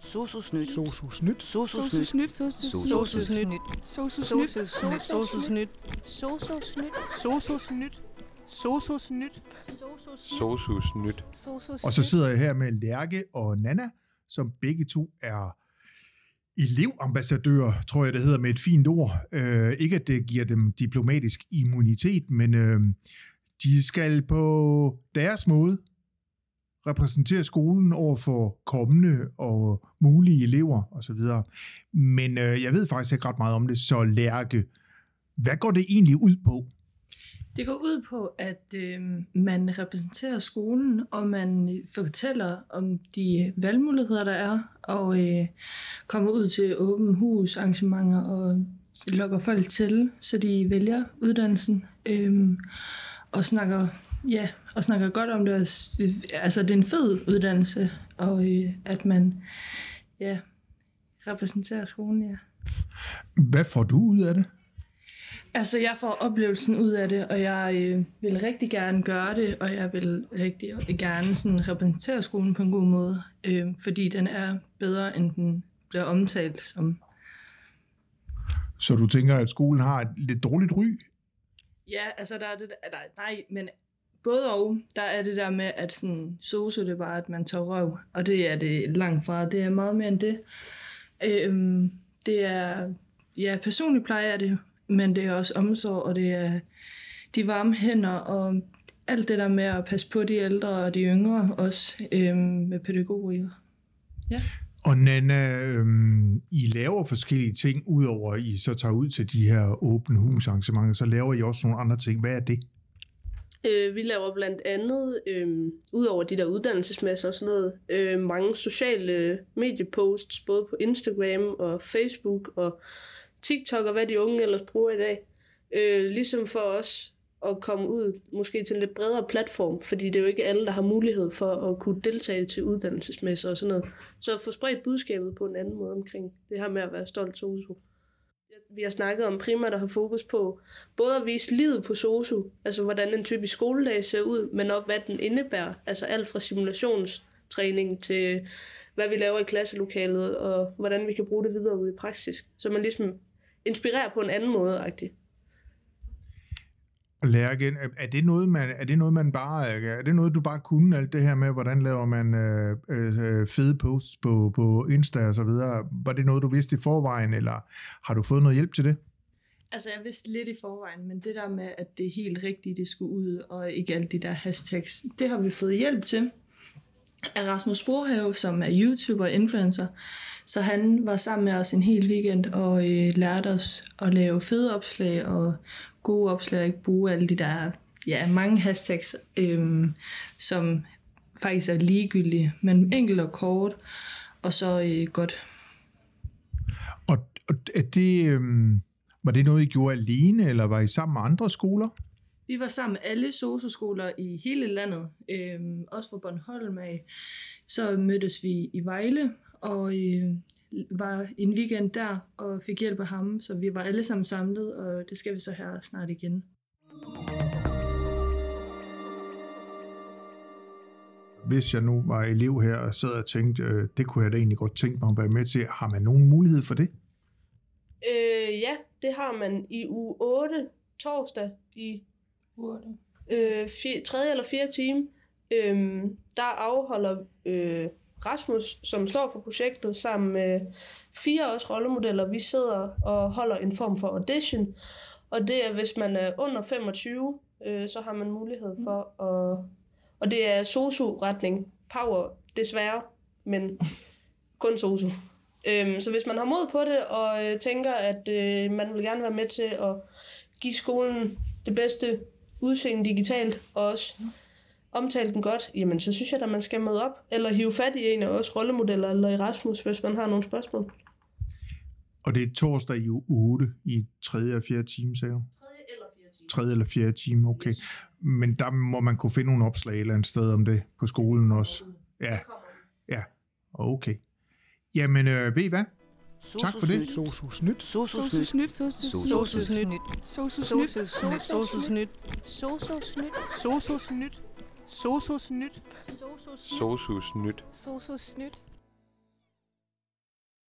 Sosusnyt. Sosusnyt. Sosusnyt. Sosusnyt. Sosusnyt. Sosusnyt. Sosusnyt. Sosusnyt. Sosusnyt. Sosusnyt. Sosus nyt. Og så sidder jeg her med Lærke og Nana, som begge to er elevambassadører, tror jeg det hedder med et fint ord. Øh, ikke at det giver dem diplomatisk immunitet, men øh, de skal på deres måde repræsentere skolen over for kommende og mulige elever osv. Men øh, jeg ved faktisk ikke ret meget om det, så Lærke, hvad går det egentlig ud på? Det går ud på, at øh, man repræsenterer skolen, og man fortæller om de valgmuligheder, der er, og øh, kommer ud til åben hus arrangementer og lokker folk til, så de vælger uddannelsen, øh, og snakker ja, og snakker godt om det. s- Altså, det er en fed uddannelse, og øh, at man ja, repræsenterer skolen, ja. Hvad får du ud af det? Altså, jeg får oplevelsen ud af det, og jeg øh, vil rigtig gerne gøre det, og jeg vil rigtig gerne sådan, repræsentere skolen på en god måde, øh, fordi den er bedre, end den bliver omtalt som. Så du tænker, at skolen har et lidt dårligt ry? Ja, altså, der er det der, nej, men både og, der er det der med, at sådan, sosu, det er bare, at man tager røv, og det er det langt fra. Det er meget mere end det. Øhm, det er, ja, personligt plejer er det, men det er også omsorg, og det er de varme hænder, og alt det der med at passe på de ældre og de yngre, også øhm, med pædagoger. Ja. Og Nana, øhm, I laver forskellige ting, udover at I så tager ud til de her åbne husarrangementer, så laver I også nogle andre ting. Hvad er det? Øh, vi laver blandt andet, øh, ud over de der uddannelsesmesser og sådan noget, øh, mange sociale medieposts, både på Instagram og Facebook og TikTok og hvad de unge ellers bruger i dag. Øh, ligesom for os at komme ud måske til en lidt bredere platform, fordi det er jo ikke alle, der har mulighed for at kunne deltage til uddannelsesmesser og sådan noget. Så at få spredt budskabet på en anden måde omkring det her med at være stolt sosu. Vi har snakket om primært at have fokus på både at vise livet på SOSU, altså hvordan en typisk skoledag ser ud, men også hvad den indebærer. Altså alt fra simulationstræning til hvad vi laver i klasselokalet, og hvordan vi kan bruge det videre ud i praksis. Så man ligesom inspirerer på en anden måde, agtigt at lære igen, er- det, noget, man, er det noget, man bare, øh, er det noget, du bare kunne, alt det her med, hvordan laver man øh, øh, øh, fede posts på, på Insta og så videre? Var det noget, du vidste i forvejen, eller har du fået noget hjælp til det? Altså, jeg vidste lidt i forvejen, men det der med, at det er helt rigtigt, det skulle ud, og ikke alle de der hashtags, det har vi fået hjælp til af Rasmus Brohave, som er YouTuber og influencer. Så han var sammen med os en hel weekend og øh, lærte os at lave fede opslag og gode opslag, og ikke bruge alle de der, ja, mange hashtags, øh, som faktisk er ligegyldige, men enkelt og kort, og så øh, godt Og, og er det, øh, var det noget, I gjorde alene, eller var I sammen med andre skoler? Vi var sammen med alle sosu-skoler i hele landet, øhm, også fra Bornholm af. Så mødtes vi i Vejle, og øh, var en weekend der, og fik hjælp af ham, så vi var alle sammen samlet, og det skal vi så her snart igen. Hvis jeg nu var elev her og sad og tænkte, øh, det kunne jeg da egentlig godt tænke mig at være med til, har man nogen mulighed for det? Øh, ja, det har man i uge 8, torsdag, i øh, fire, tredje eller fjerde time. Øhm, der afholder øh, Rasmus, som står for projektet, sammen med fire års rollemodeller. Vi sidder og holder en form for audition, og det er, hvis man er under 25, øh, så har man mulighed for at... Og det er sosu-retning. Power, desværre, men kun sosu. Øhm, så hvis man har mod på det, og øh, tænker, at øh, man vil gerne være med til at give skolen det bedste udseende digitalt, og også omtale den godt, jamen så synes jeg, at man skal møde op, eller hive fat i en af os rollemodeller, eller i Rasmus, hvis man har nogle spørgsmål. Og det er torsdag i uge 8 i 3. og 4. time, sagde du? Tredje eller fjerde time. 3. eller 4. time, okay. Men der må man kunne finde nogle opslag et eller andet sted om det på skolen også. Ja, ja, okay. Jamen, øh, ved I hvad? Tak for det. Sosusnyt. Sosusnyt. Sosusnyt. Sosusnyt. Sosusnyt. Sosusnyt. Sosusnyt. Sosusnyt. Sosusnyt. Sosusnyt. Sosus nyt. Sosus nyt. Sosus nyt. Sosus nyt. Sosus nyt.